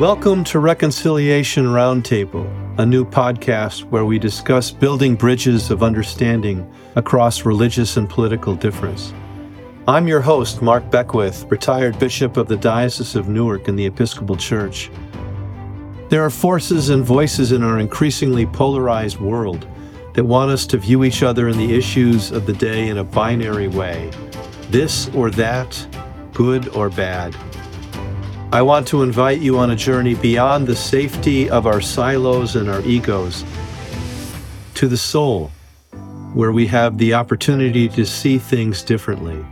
Welcome to Reconciliation Roundtable, a new podcast where we discuss building bridges of understanding across religious and political difference. I'm your host, Mark Beckwith, retired Bishop of the Diocese of Newark in the Episcopal Church. There are forces and voices in our increasingly polarized world that want us to view each other and the issues of the day in a binary way this or that, good or bad. I want to invite you on a journey beyond the safety of our silos and our egos to the soul, where we have the opportunity to see things differently.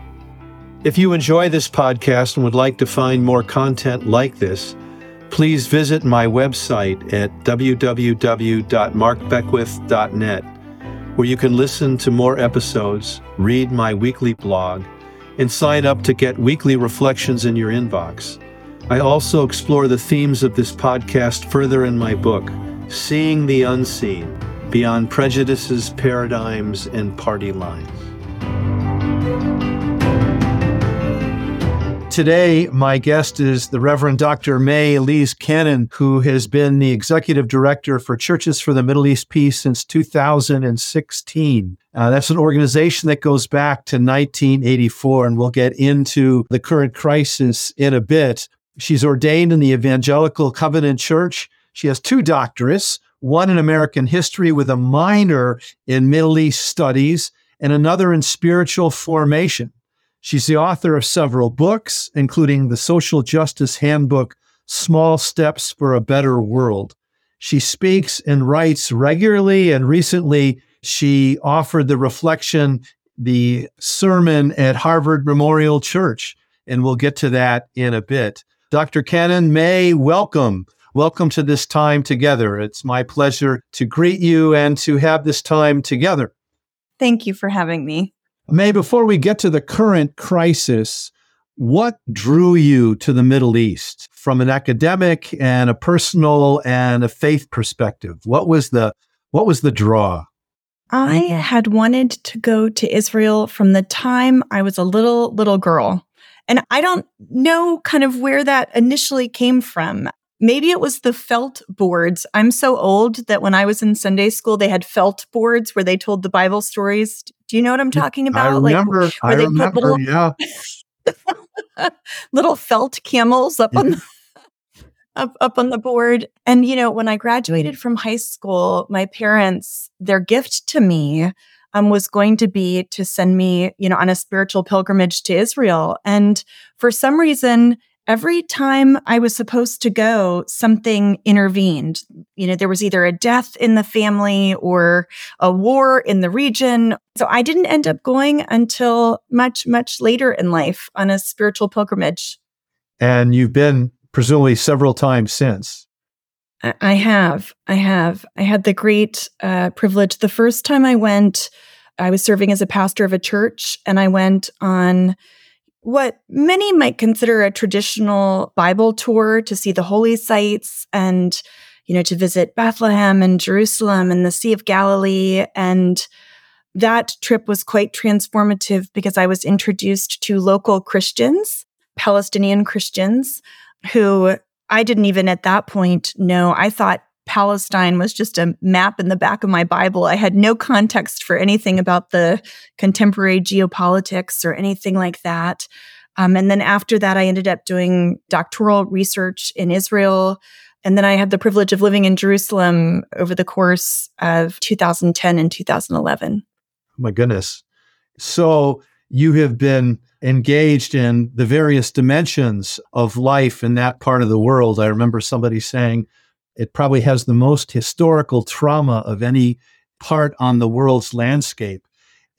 If you enjoy this podcast and would like to find more content like this, please visit my website at www.markbeckwith.net, where you can listen to more episodes, read my weekly blog, and sign up to get weekly reflections in your inbox. I also explore the themes of this podcast further in my book, Seeing the Unseen Beyond Prejudices, Paradigms, and Party Lines. Today, my guest is the Reverend Dr. Mae Elise Cannon, who has been the Executive Director for Churches for the Middle East Peace since 2016. Uh, that's an organization that goes back to 1984, and we'll get into the current crisis in a bit. She's ordained in the Evangelical Covenant Church. She has two doctorates, one in American history with a minor in Middle East studies and another in spiritual formation. She's the author of several books, including the Social Justice Handbook, Small Steps for a Better World. She speaks and writes regularly, and recently she offered the reflection, the sermon at Harvard Memorial Church, and we'll get to that in a bit. Dr. Cannon, Mae, welcome. Welcome to this time together. It's my pleasure to greet you and to have this time together. Thank you for having me. Mae, before we get to the current crisis, what drew you to the Middle East from an academic and a personal and a faith perspective? What was the what was the draw? I uh, had wanted to go to Israel from the time I was a little little girl. And I don't know kind of where that initially came from. Maybe it was the felt boards. I'm so old that when I was in Sunday school, they had felt boards where they told the Bible stories. Do you know what I'm talking about? I remember. Like, I remember. Little, yeah. little felt camels up on the, up up on the board. And you know, when I graduated from high school, my parents, their gift to me um, was going to be to send me, you know, on a spiritual pilgrimage to Israel. And for some reason, every time I was supposed to go, something intervened. You know, there was either a death in the family or a war in the region. So I didn't end up going until much, much later in life on a spiritual pilgrimage. And you've been presumably several times since. I have. I have. I had the great uh, privilege. The first time I went, I was serving as a pastor of a church, and I went on what many might consider a traditional Bible tour to see the holy sites and, you know, to visit Bethlehem and Jerusalem and the Sea of Galilee. And that trip was quite transformative because I was introduced to local Christians, Palestinian Christians, who I didn't even at that point know. I thought Palestine was just a map in the back of my Bible. I had no context for anything about the contemporary geopolitics or anything like that. Um, and then after that, I ended up doing doctoral research in Israel. And then I had the privilege of living in Jerusalem over the course of 2010 and 2011. my goodness. So you have been engaged in the various dimensions of life in that part of the world. I remember somebody saying it probably has the most historical trauma of any part on the world's landscape.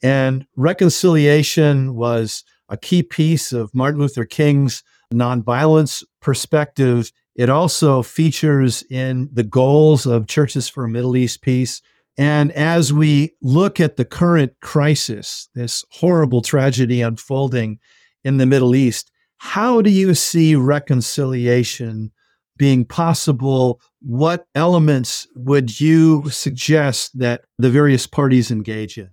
And reconciliation was a key piece of Martin Luther King's nonviolence perspective. It also features in the goals of Churches for Middle East Peace. And as we look at the current crisis, this horrible tragedy unfolding in the Middle East, how do you see reconciliation being possible? What elements would you suggest that the various parties engage in?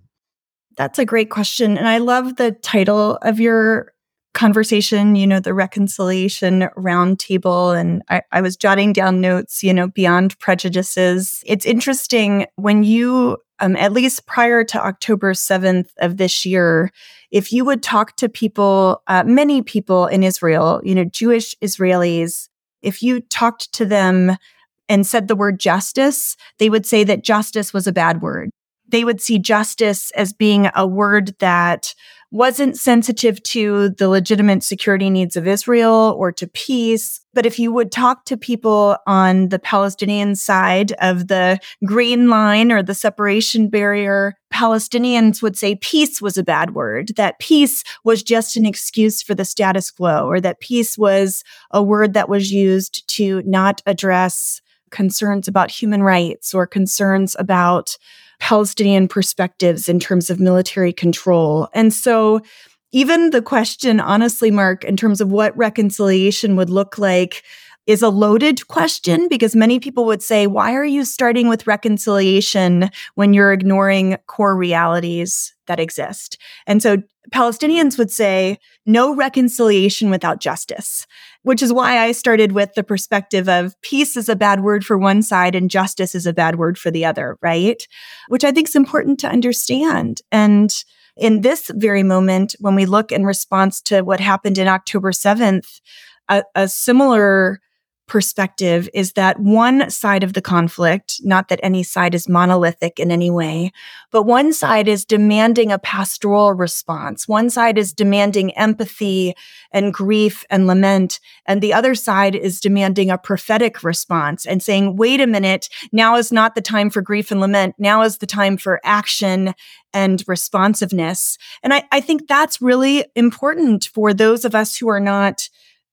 That's a great question. And I love the title of your conversation, you know, the reconciliation roundtable, and I, I, was jotting down notes, you know, beyond prejudices. It's interesting when you, um, at least prior to October 7th of this year, if you would talk to people, uh, many people in Israel, you know, Jewish Israelis, if you talked to them and said the word justice, they would say that justice was a bad word. They would see justice as being a word that wasn't sensitive to the legitimate security needs of Israel or to peace. But if you would talk to people on the Palestinian side of the green line or the separation barrier, Palestinians would say peace was a bad word, that peace was just an excuse for the status quo, or that peace was a word that was used to not address concerns about human rights or concerns about Palestinian perspectives in terms of military control. And so, even the question, honestly, Mark, in terms of what reconciliation would look like, is a loaded question because many people would say, why are you starting with reconciliation when you're ignoring core realities that exist? And so Palestinians would say, no reconciliation without justice, which is why I started with the perspective of peace is a bad word for one side and justice is a bad word for the other, right? Which I think is important to understand. And in this very moment, when we look in response to what happened in October 7th, a, a similar perspective is that one side of the conflict, not that any side is monolithic in any way, but one side is demanding a pastoral response. One side is demanding empathy and grief and lament. And the other side is demanding a prophetic response and saying, wait a minute, now is not the time for grief and lament. Now is the time for action and responsiveness. And I, I think that's really important for those of us who are not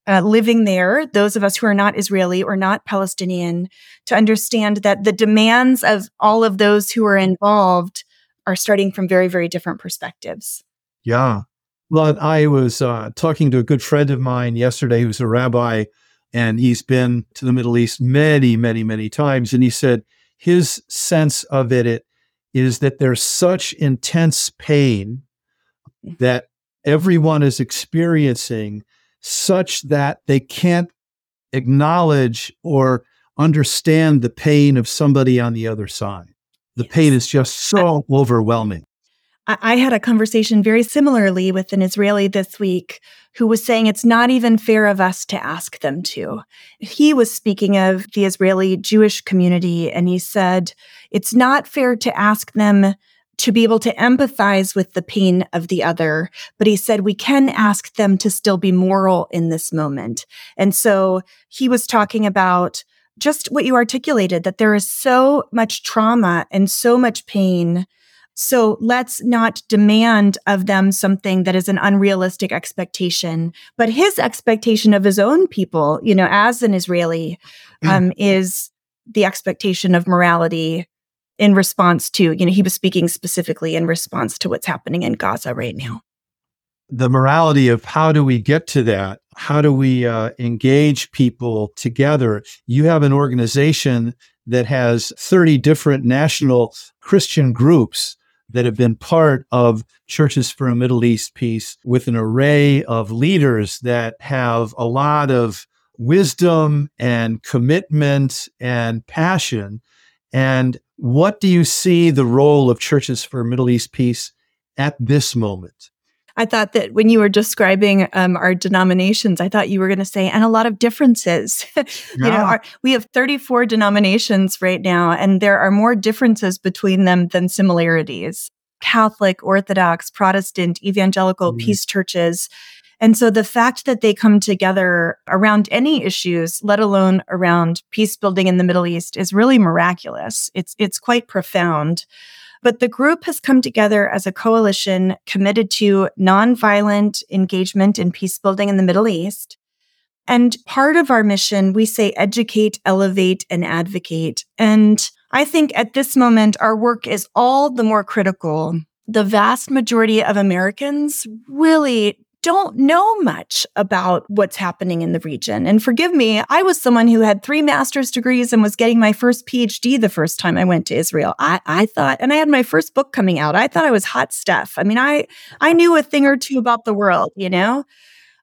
uh, living there, those of us who are not Israeli or not Palestinian, to understand that the demands of all of those who are involved are starting from very, very different perspectives. Yeah. Well, I was uh, talking to a good friend of mine yesterday who's a rabbi, and he's been to the Middle East many, many, many times. And he said his sense of it, it is that there's such intense pain that everyone is experiencing such that they can't acknowledge or understand the pain of somebody on the other side. The yes. pain is just so I, overwhelming. I had a conversation very similarly with an Israeli this week who was saying it's not even fair of us to ask them to. He was speaking of the Israeli Jewish community, and he said, it's not fair to ask them to be able to empathize with the pain of the other. But he said we can ask them to still be moral in this moment. And so he was talking about just what you articulated that there is so much trauma and so much pain. So let's not demand of them something that is an unrealistic expectation. But his expectation of his own people, you know, as an Israeli, um, is the expectation of morality in response to, you know, he was speaking specifically in response to what's happening in Gaza right now. The morality of how do we get to that? How do we uh, engage people together? You have an organization that has 30 different national Christian groups that have been part of Churches for a Middle East Peace with an array of leaders that have a lot of wisdom and commitment and passion. And what do you see the role of churches for Middle East peace at this moment? I thought that when you were describing um, our denominations, I thought you were going to say, and a lot of differences. you yeah. know, our, we have 34 denominations right now, and there are more differences between them than similarities. Catholic, Orthodox, Protestant, evangelical, mm. peace churches. And so the fact that they come together around any issues, let alone around peace building in the Middle East, is really miraculous. It's, it's quite profound. But the group has come together as a coalition committed to nonviolent engagement in peace building in the Middle East. And part of our mission, we say educate, elevate, and advocate. And I think at this moment, our work is all the more critical. The vast majority of Americans really don't know much about what's happening in the region. And forgive me, I was someone who had three master's degrees and was getting my first PhD the first time I went to Israel. I, I thought, and I had my first book coming out. I thought I was hot stuff. I mean, I I knew a thing or two about the world, you know?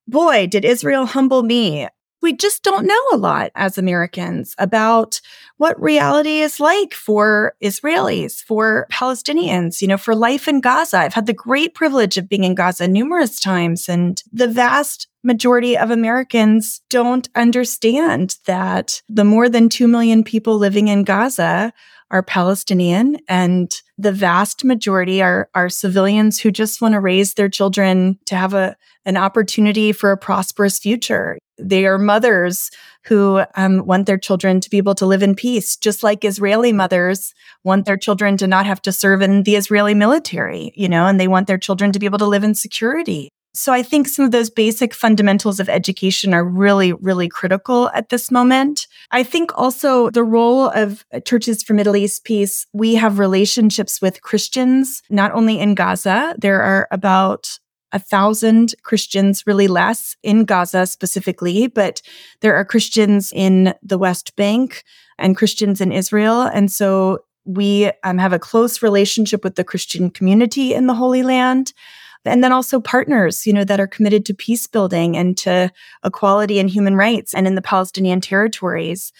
boy, did Israel humble me we just don't know a lot as Americans about what reality is like for Israelis, for Palestinians, you know, for life in Gaza. I've had the great privilege of being in Gaza numerous times, and the vast majority of Americans don't understand that the more than 2 million people living in Gaza are Palestinian and the vast majority are, are civilians who just want to raise their children to have a, an opportunity for a prosperous future. They are mothers who um, want their children to be able to live in peace, just like Israeli mothers want their children to not have to serve in the Israeli military, you know, and they want their children to be able to live in security. So I think some of those basic fundamentals of education are really, really critical at this moment. I think also the role of Churches for Middle East Peace, we have relationships with Christians, not only in Gaza, there are about a thousand Christians, really less in Gaza specifically, but there are Christians in the West Bank and Christians in Israel. And so we um, have a close relationship with the Christian community in the Holy Land. And then also partners, you know, that are committed to peace building and to equality and human rights and in the Palestinian territories.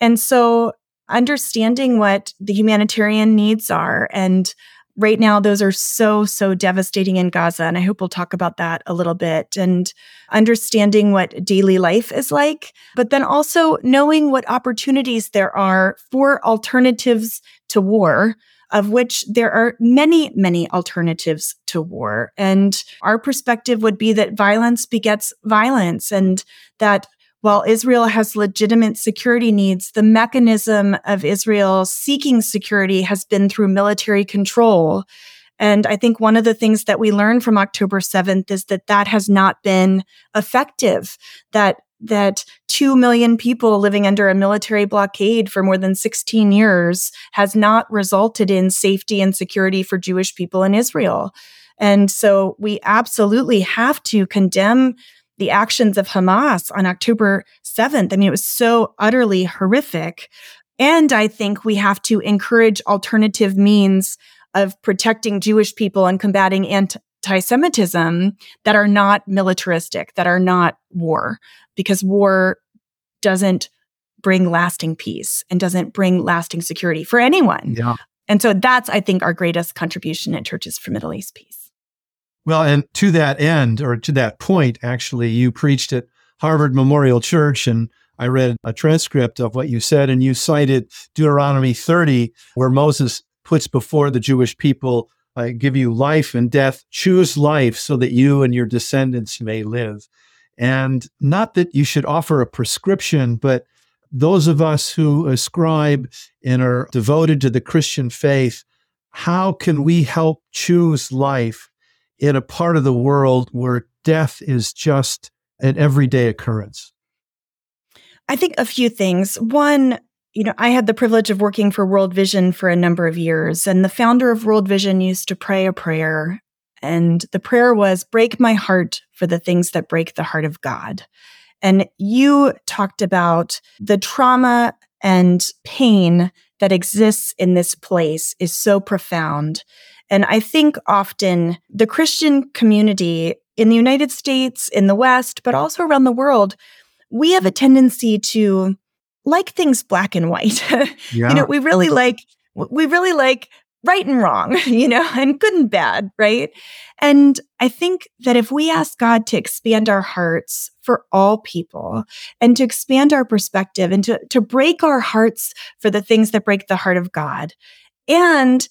And so understanding what the humanitarian needs are and right now those are so so devastating in gaza and i hope we'll talk about that a little bit and understanding what daily life is like but then also knowing what opportunities there are for alternatives to war of which there are many, many alternatives to war. And our perspective would be that violence begets violence and that while Israel has legitimate security needs, the mechanism of Israel seeking security has been through military control. And I think one of the things that we learned from October 7th is that that has not been effective, that that 2 million people living under a military blockade for more than 16 years has not resulted in safety and security for Jewish people in Israel. And so we absolutely have to condemn the actions of Hamas on October 7th. I mean, it was so utterly horrific. And I think we have to encourage alternative means of protecting Jewish people and combating anti Semitism that are not militaristic, that are not war, because war doesn't bring lasting peace and doesn't bring lasting security for anyone. Yeah. And so that's, I think, our greatest contribution at Churches for Middle East Peace. Well, and to that end, or to that point, actually, you preached at Harvard Memorial Church, and I read a transcript of what you said, and you cited Deuteronomy 30, where Moses puts before the Jewish people I give you life and death. Choose life so that you and your descendants may live. And not that you should offer a prescription, but those of us who ascribe and are devoted to the Christian faith, how can we help choose life in a part of the world where death is just an everyday occurrence? I think a few things. One, you know, I had the privilege of working for World Vision for a number of years, and the founder of World Vision used to pray a prayer. And the prayer was, Break my heart for the things that break the heart of God. And you talked about the trauma and pain that exists in this place is so profound. And I think often the Christian community in the United States, in the West, but also around the world, we have a tendency to like things black and white. Yeah. you know, we really like we really like right and wrong, you know, and good and bad, right? And I think that if we ask God to expand our hearts for all people and to expand our perspective and to, to break our hearts for the things that break the heart of God and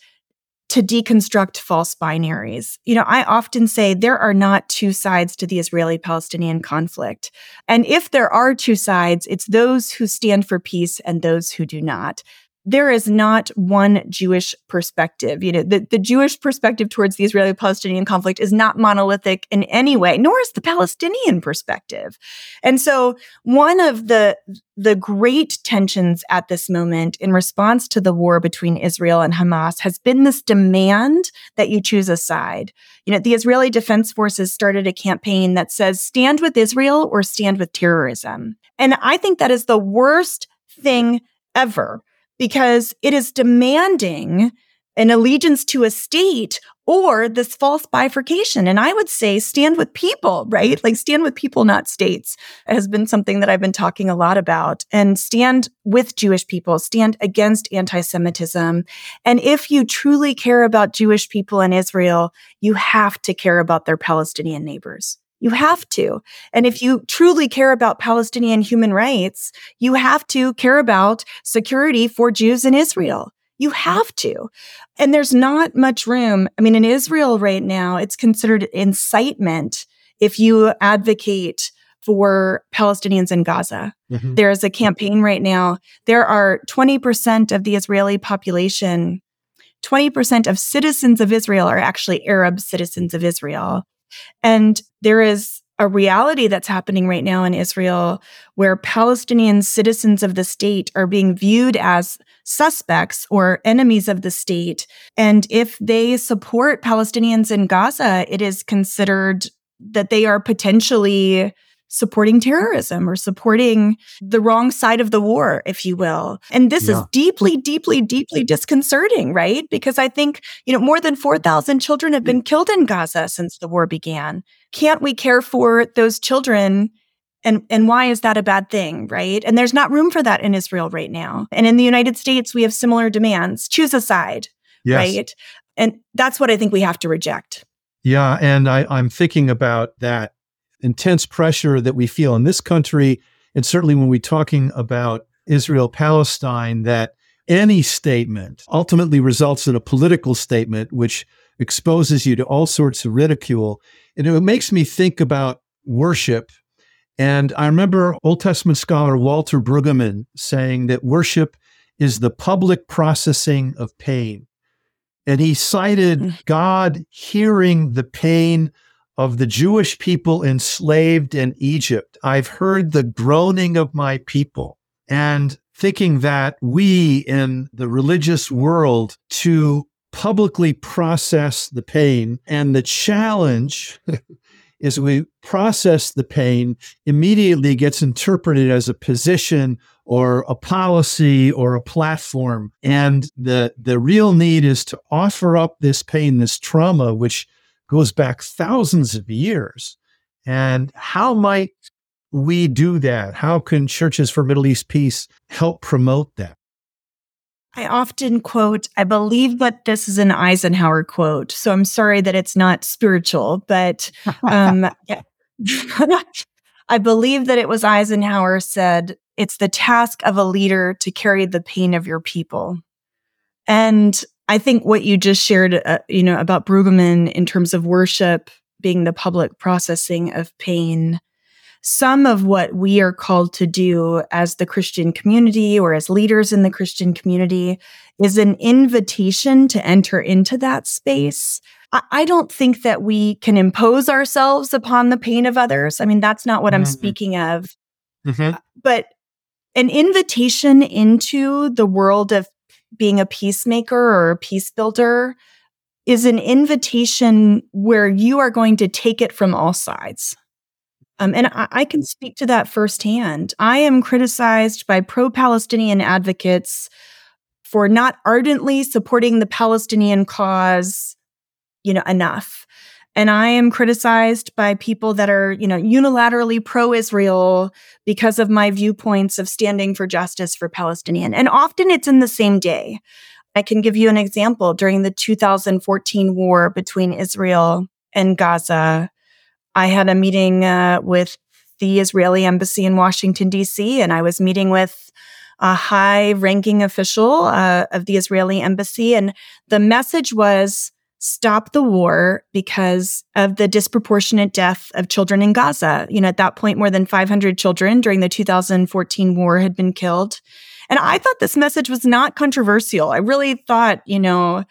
to deconstruct false binaries. You know, I often say there are not two sides to the Israeli Palestinian conflict. And if there are two sides, it's those who stand for peace and those who do not there is not one Jewish perspective. You know, the, the Jewish perspective towards the Israeli Palestinian conflict is not monolithic in any way, nor is the Palestinian perspective. And so one of the the great tensions at this moment in response to the war between Israel and Hamas has been this demand that you choose a side. You know, the Israeli Defense Forces started a campaign that says stand with Israel or stand with terrorism. And I think that is the worst thing ever because it is demanding an allegiance to a state or this false bifurcation. And I would say stand with people, right? Like stand with people, not states, has been something that I've been talking a lot about. And stand with Jewish people, stand against anti Semitism. And if you truly care about Jewish people in Israel, you have to care about their Palestinian neighbors. You have to. And if you truly care about Palestinian human rights, you have to care about security for Jews in Israel. You have to. And there's not much room. I mean, in Israel right now, it's considered incitement if you advocate for Palestinians in Gaza. Mm-hmm. There is a campaign right now. There are 20% of the Israeli population, 20% of citizens of Israel are actually Arab citizens of Israel. And there is a reality that's happening right now in Israel where Palestinian citizens of the state are being viewed as suspects or enemies of the state. And if they support Palestinians in Gaza, it is considered that they are potentially supporting terrorism or supporting the wrong side of the war, if you will. And this yeah. is deeply, deeply, deeply disconcerting, right? Because I think, you know, more than 4,000 children have hmm. been killed in Gaza since the war began. Can't we care for those children? And, and why is that a bad thing, right? And there's not room for that in Israel right now. And in the United States, we have similar demands. Choose a side, yes. right? And that's what I think we have to reject. Yeah. And I, I'm thinking about that intense pressure that we feel in this country, and certainly when we're talking about Israel Palestine, that any statement ultimately results in a political statement which exposes you to all sorts of ridicule. And it makes me think about worship. And I remember Old Testament scholar Walter Brueggemann saying that worship is the public processing of pain. And he cited mm. God hearing the pain of the Jewish people enslaved in Egypt. I've heard the groaning of my people and thinking that we in the religious world to publicly process the pain and the challenge is we process the pain immediately gets interpreted as a position or a policy or a platform and the the real need is to offer up this pain this trauma which goes back thousands of years. And how might we do that? How can Churches for Middle East Peace help promote that? I often quote, I believe that this is an Eisenhower quote. So I'm sorry that it's not spiritual, but um, I believe that it was Eisenhower said, it's the task of a leader to carry the pain of your people. And I think what you just shared, uh, you know, about Brueggemann in terms of worship being the public processing of pain, some of what we are called to do as the Christian community or as leaders in the Christian community is an invitation to enter into that space. I, I don't think that we can impose ourselves upon the pain of others. I mean, that's not what mm-hmm. I'm speaking of. Mm-hmm. But an invitation into the world of being a peacemaker or a peace builder is an invitation where you are going to take it from all sides. Um, and I, I can speak to that firsthand. I am criticized by pro Palestinian advocates for not ardently supporting the Palestinian cause, you know, enough. And I am criticized by people that are, you know, unilaterally pro Israel because of my viewpoints of standing for justice for Palestinian. And often it's in the same day. I can give you an example. During the 2014 war between Israel and Gaza, I had a meeting uh, with the Israeli embassy in Washington, D.C., and I was meeting with a high ranking official uh, of the Israeli embassy. And the message was, stop the war because of the disproportionate death of children in Gaza. You know, at that point, more than 500 children during the 2014 war had been killed. And I thought this message was not controversial. I really thought, you know,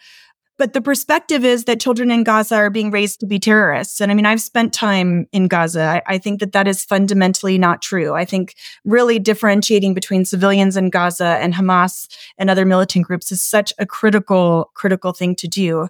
but the perspective is that children in Gaza are being raised to be terrorists. And I mean, I've spent time in Gaza. I, I, think that that is fundamentally not true. I think really differentiating between civilians in Gaza and Hamas and other militant groups is such a critical, critical thing to do.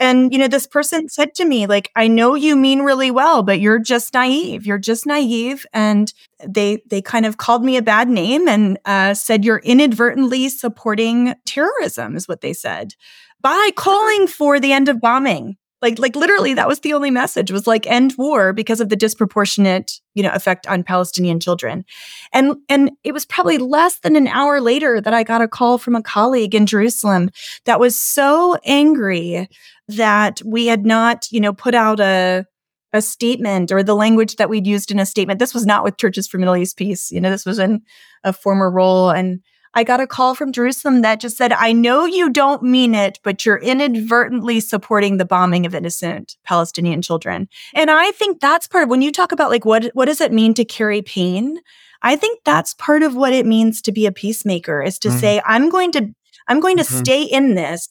And, you know, this person said to me, like, I know you mean really well, but you're just naive. You're just naive. And they, they kind of called me a bad name and uh, said, you're inadvertently supporting terrorism, is what they said. by calling for the end of bombing. Like, like literally, that was the only message was like end war because of the disproportionate, you know, effect on Palestinian children. And, and it was probably less than an hour later that I got a call from a colleague in Jerusalem that was so angry that we had not, you know, put out a, a statement or the language that we'd used in a statement. This was not with Churches for Middle East Peace. You know, this was in a former role. And I got a call from Jerusalem that just said, I know you don't mean it, but you're inadvertently supporting the bombing of innocent Palestinian children. And I think that's part of when you talk about like what what does it mean to carry pain? I think that's part of what it means to be a peacemaker is to mm-hmm. say, I'm going to I'm going to mm-hmm. stay in this,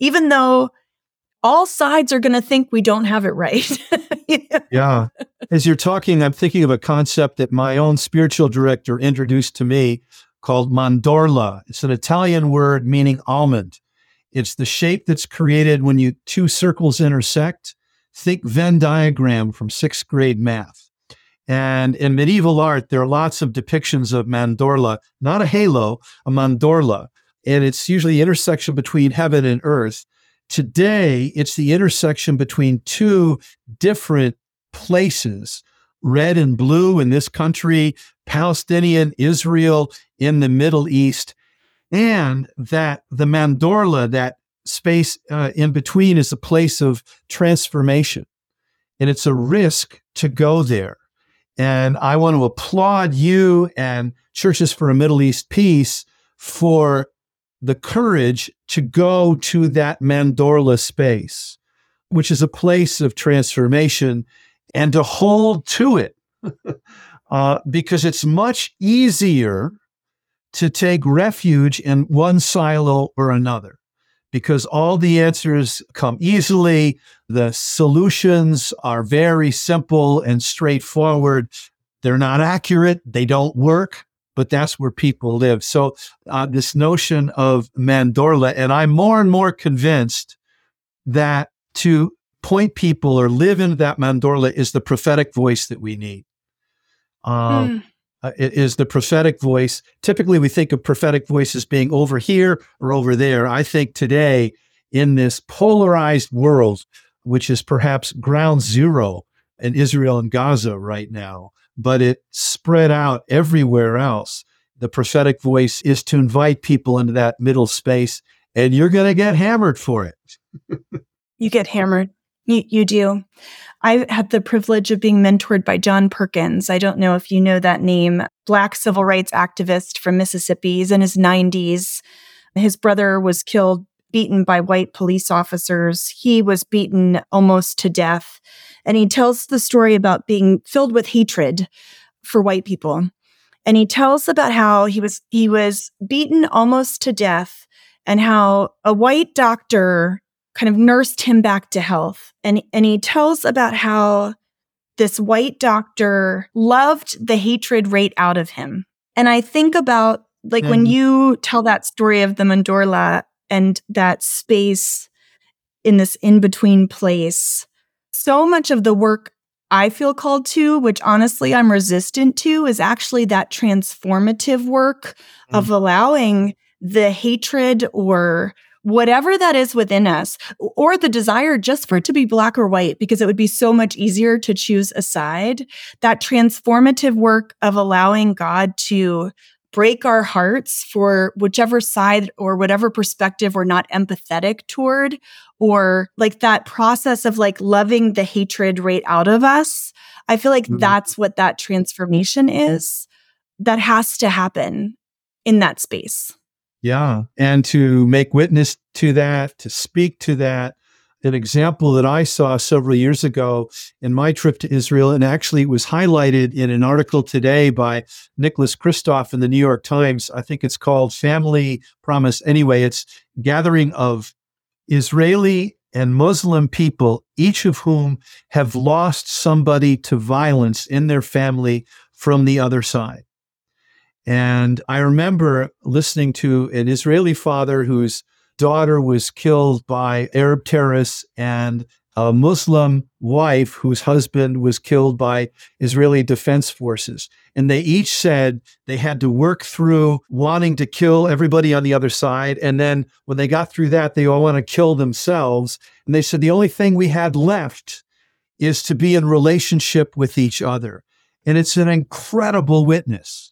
even though all sides are going to think we don't have it right. yeah. As you're talking, I'm thinking of a concept that my own spiritual director introduced to me called mandorla. It's an Italian word meaning almond. It's the shape that's created when you two circles intersect. Think Venn diagram from sixth grade math. And in medieval art, there are lots of depictions of mandorla, not a halo, a mandorla. And it's usually the intersection between heaven and earth. Today, it's the intersection between two different places, red and blue in this country, Palestinian, Israel in the Middle East, and that the mandorla, that space uh, in between, is a place of transformation. And it's a risk to go there. And I want to applaud you and Churches for a Middle East Peace for the courage to go to that mandorla space, which is a place of transformation, and to hold to it. uh, because it's much easier to take refuge in one silo or another because all the answers come easily. The solutions are very simple and straightforward. They're not accurate. They don't work but that's where people live. So uh, this notion of mandorla, and I'm more and more convinced that to point people or live in that mandorla is the prophetic voice that we need. Um, mm. uh, it is the prophetic voice. Typically, we think of prophetic voice as being over here or over there. I think today, in this polarized world, which is perhaps ground zero in Israel and Gaza right now, but it spread out everywhere else. The prophetic voice is to invite people into that middle space, and you're going to get hammered for it. you get hammered. You, you do. I had the privilege of being mentored by John Perkins. I don't know if you know that name, Black civil rights activist from Mississippi. He's in his 90s. His brother was killed, beaten by white police officers. He was beaten almost to death. And he tells the story about being filled with hatred for white people. And he tells about how he was he was beaten almost to death and how a white doctor kind of nursed him back to health. And and he tells about how this white doctor loved the hatred right out of him. And I think about like mm. when you tell that story of the mandorla and that space in this in between place so much of the work I feel called to, which honestly I'm resistant to, is actually that transformative work mm. of allowing the hatred or whatever that is within us, or the desire just for it to be black or white, because it would be so much easier to choose a side. That transformative work of allowing God to break our hearts for whichever side or whatever perspective we're not empathetic toward, or like that process of like loving the hatred right out of us. I feel like mm-hmm. that's what that transformation is that has to happen in that space. Yeah. And to make witness to that, to speak to that, an example that I saw several years ago in my trip to Israel, and actually it was highlighted in an article today by Nicholas Kristof in the New York Times. I think it's called Family Promise. Anyway, it's gathering of Israeli and Muslim people, each of whom have lost somebody to violence in their family from the other side. And I remember listening to an Israeli father whose daughter was killed by Arab terrorists, and a Muslim wife whose husband was killed by Israeli defense forces. And they each said they had to work through wanting to kill everybody on the other side. And then when they got through that, they all want to kill themselves. And they said the only thing we had left is to be in relationship with each other. And it's an incredible witness.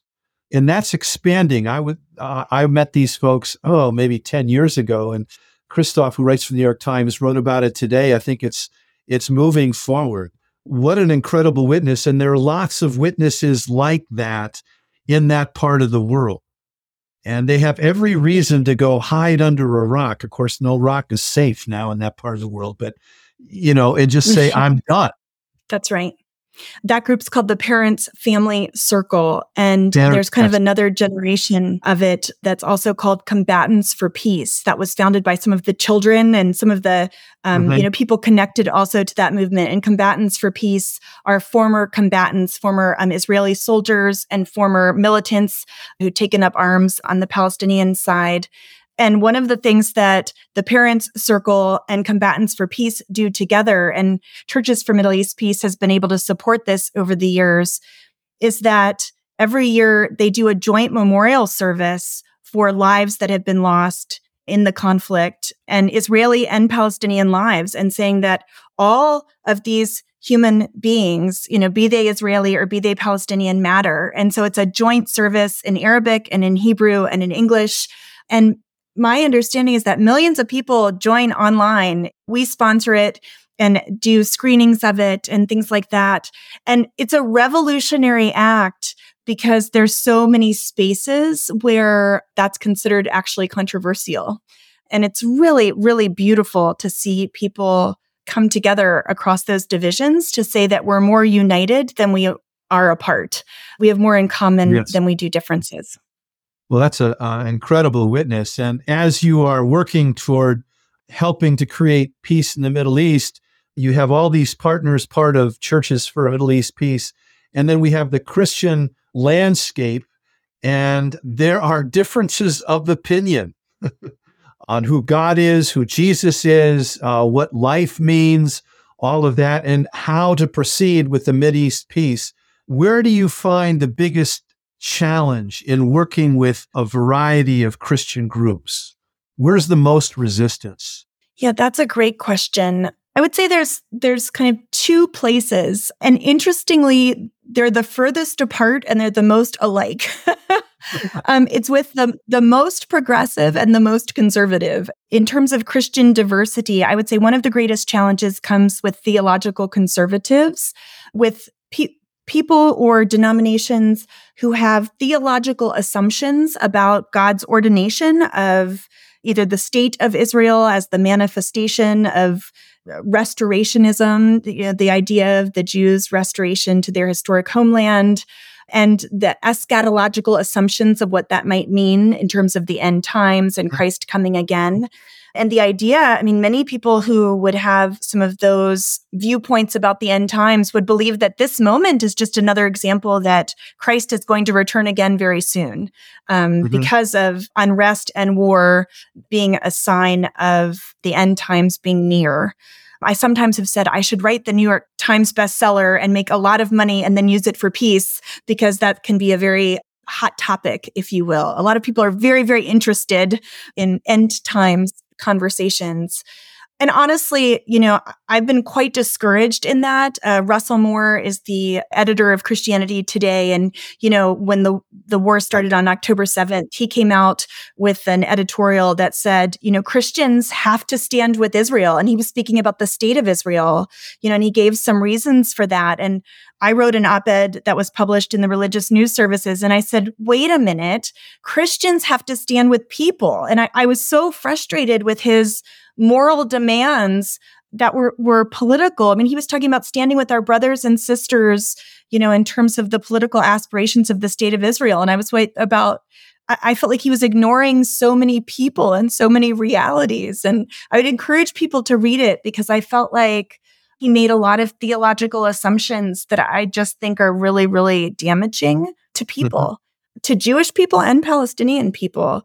And that's expanding. I would, uh, I met these folks, oh, maybe 10 years ago. And Kristof, who writes for the New York Times, wrote about it today. I think it's it's moving forward. What an incredible witness. And there are lots of witnesses like that in that part of the world. And they have every reason to go hide under a rock. Of course, no rock is safe now in that part of the world, but you know, and just say, I'm done. That's right. That group's called the Parents Family Circle. And there's kind of another generation of it that's also called Combatants for Peace. That was founded by some of the children and some of the, um, mm-hmm. you know, people connected also to that movement. And Combatants for Peace are former combatants, former um, Israeli soldiers and former militants who'd taken up arms on the Palestinian side. And one of the things that the Parents Circle and Combatants for Peace do together, and Churches for Middle East Peace has been able to support this over the years, is that every year they do a joint memorial service for lives that have been lost in the conflict and Israeli and Palestinian lives, and saying that all of these human beings, you know, be they Israeli or be they Palestinian matter. And so it's a joint service in Arabic and in Hebrew and in English. And my understanding is that millions of people join online. We sponsor it and do screenings of it and things like that. And it's a revolutionary act because there's so many spaces where that's considered actually controversial. And it's really, really beautiful to see people come together across those divisions to say that we're more united than we are apart. We have more in common yes. than we do differences. Well, that's an incredible witness. And as you are working toward helping to create peace in the Middle East, you have all these partners, part of Churches for Middle East Peace. And then we have the Christian landscape, and there are differences of opinion on who God is, who Jesus is, uh, what life means, all of that, and how to proceed with the East peace. Where do you find the biggest challenge in working with a variety of Christian groups? Where's the most resistance? Yeah, that's a great question. I would say there's there's kind of two places and interestingly they're the furthest apart and they're the most alike. um, it's with the the most progressive and the most conservative in terms of Christian diversity. I would say one of the greatest challenges comes with theological conservatives, with pe- people or denominations who have theological assumptions about God's ordination of either the state of Israel as the manifestation of uh, restorationism, the, you know, the idea of the Jews' restoration to their historic homeland, and the eschatological assumptions of what that might mean in terms of the end times and. Christ coming again. And the idea, I mean, many people who would have some of those viewpoints about the end times would believe that this moment is just another example that Christ is going to return again very soon um, mm-hmm. because of unrest and war being a sign of the end times being near. I sometimes have said I should write the New York Times bestseller and make a lot of money and then use it for peace because that can be a very hot topic, if you will. A lot of people are very, very interested in end times conversations. And honestly, you know, I've been quite discouraged in that. Uh, Russell Moore is the editor of Christianity Today, and you know, when the the war started on October seventh, he came out with an editorial that said, you know, Christians have to stand with Israel, and he was speaking about the state of Israel, you know, and he gave some reasons for that. And I wrote an op ed that was published in the religious news services. And I said, wait a minute, Christians have to stand with people. And I, I was so frustrated with his moral demands that were, were political. I mean, he was talking about standing with our brothers and sisters, you know, in terms of the political aspirations of the state of Israel. And I was wait about, I, I felt like he was ignoring so many people and so many realities. And I would encourage people to read it because I felt like he made a lot of theological assumptions that I just think are really, really damaging to mm-hmm. people, mm-hmm. to Jewish people and Palestinian people.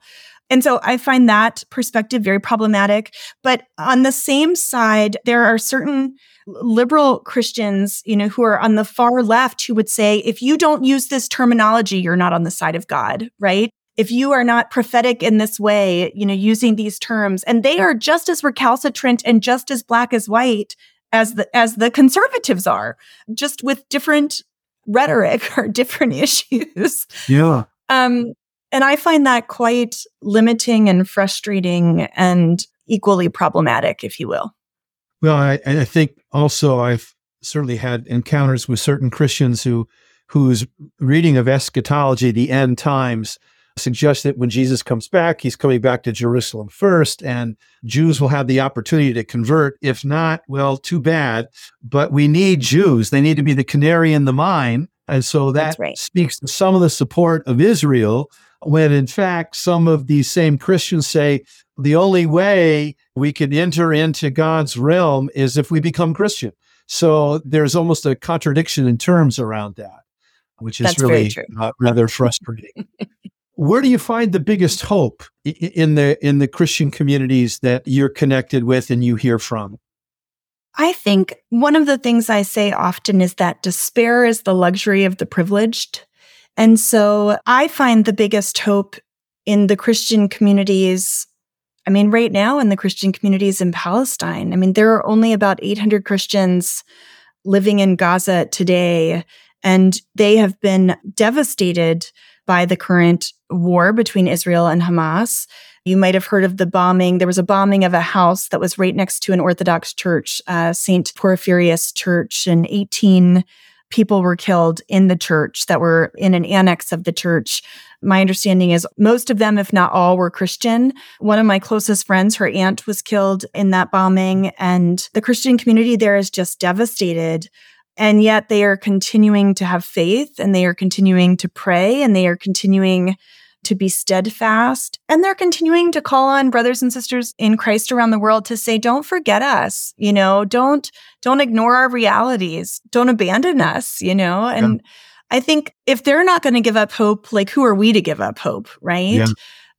And so I find that perspective very problematic. But on the same side, there are certain liberal Christians, you know, who are on the far left who would say, if you don't use this terminology, you're not on the side of God, right? If you are not prophetic in this way, you know, using these terms, and they are just as recalcitrant and just as black as white as the as the conservatives are, just with different rhetoric or different issues. Yeah. Um, and I find that quite limiting and frustrating and equally problematic, if you will. Well, I, I think also I've certainly had encounters with certain Christians who whose reading of eschatology, the end times, suggests that when Jesus comes back, he's coming back to Jerusalem first, and Jews will have the opportunity to convert. If not, well, too bad. But we need Jews. They need to be the canary in the mine. And so that right. speaks to some of the support of Israel when in fact some of these same Christians say the only way we can enter into God's realm is if we become Christian. So there's almost a contradiction in terms around that, which is That's really uh, rather frustrating. Where do you find the biggest hope in the in the Christian communities that you're connected with and you hear from? I think one of the things I say often is that despair is the luxury of the privileged. And so I find the biggest hope in the Christian communities. I mean, right now in the Christian communities in Palestine, I mean, there are only about 800 Christians living in Gaza today, and they have been devastated by the current war between Israel and Hamas. You might have heard of the bombing. There was a bombing of a house that was right next to an Orthodox church, uh, St. Porphyrius Church, and 18 people were killed in the church that were in an annex of the church. My understanding is most of them, if not all, were Christian. One of my closest friends, her aunt was killed in that bombing, and the Christian community there is just devastated. And yet they are continuing to have faith and they are continuing to pray and they are continuing to be steadfast. And they're continuing to call on brothers and sisters in Christ around the world to say, don't forget us, you know, don't, don't ignore our realities, don't abandon us, you know, and yeah. I think if they're not going to give up hope, like who are we to give up hope? Right. Yeah.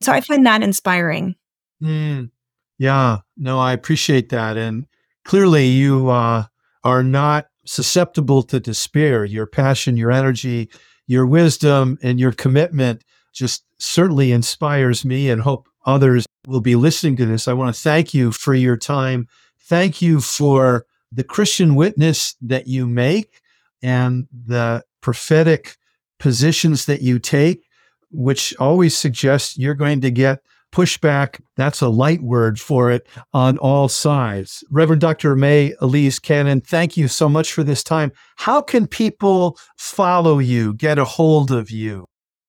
So I find that inspiring. Mm, yeah. No, I appreciate that. And clearly you uh, are not susceptible to despair. Your passion, your energy, your wisdom, and your commitment just certainly inspires me and hope others will be listening to this. I want to thank you for your time. Thank you for the Christian witness that you make and the prophetic positions that you take, which always suggests you're going to get pushback. That's a light word for it on all sides. Reverend Dr. Mae Elise Cannon, thank you so much for this time. How can people follow you, get a hold of you?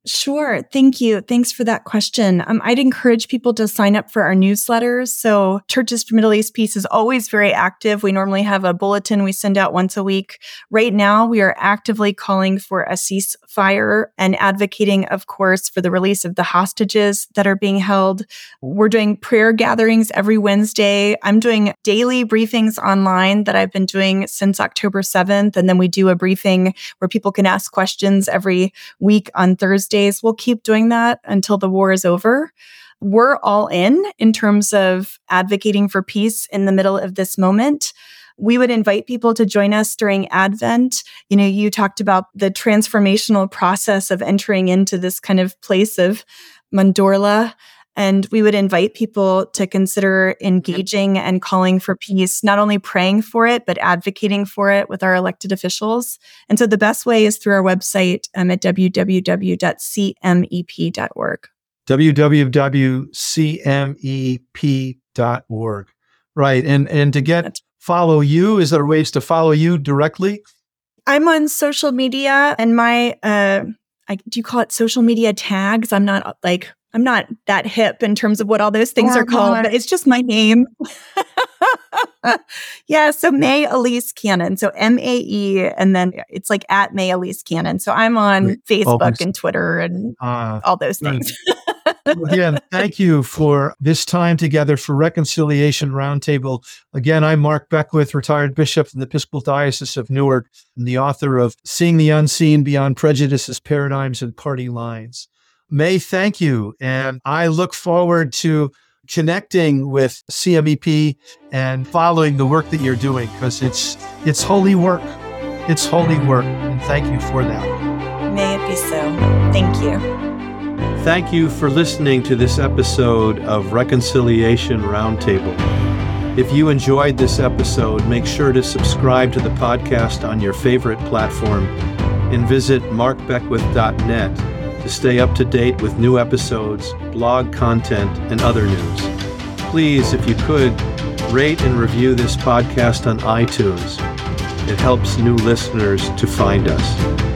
Sure. Thank you. Thanks for that question. Um, I'd encourage people to sign up for our newsletters. So, Churches for Middle East Peace is always very active. We normally have a bulletin we send out once a week. Right now, we are actively calling for a ceasefire and advocating, of course, for the release of the hostages that are being held. We're doing prayer gatherings every Wednesday. I'm doing daily briefings online that I've been doing since October 7th. And then we do a briefing where people can ask questions every week on Thursday days. We'll keep doing that until the war is over. We're all in in terms of advocating for peace in the middle of this moment. We would invite people to join us during Advent. You know, you talked about the transformational process of entering into this kind of place of mandorla. And we would invite people to consider engaging and calling for peace, not only praying for it, but advocating for it with our elected officials. And so the best way is through our website um, at www.cmep.org. www.cmep.org. Right. And and to get That's- follow you, is there ways to follow you directly? I'm on social media and my uh I, do you call it social media tags? I'm not like I'm not that hip in terms of what all those things oh, are called, but it's just my name. yeah. So Mae Elise Cannon. So M A E, and then it's like at Mae Elise Cannon. So I'm on Facebook and Twitter and uh, all those things. Again, thank you for this time together for Reconciliation Roundtable. Again, I'm Mark Beckwith, retired bishop in the Episcopal Diocese of Newark, and the author of Seeing the Unseen Beyond Prejudices, Paradigms, and Party Lines. Mae, thank you. And I look forward to connecting with CMEP and following the work that you're doing because it's it's holy work. It's holy work. And thank you for that. May it be so. Thank you. Thank you for listening to this episode of Reconciliation Roundtable. If you enjoyed this episode, make sure to subscribe to the podcast on your favorite platform and visit markbeckwith.net to stay up to date with new episodes, blog content, and other news. Please, if you could, rate and review this podcast on iTunes. It helps new listeners to find us.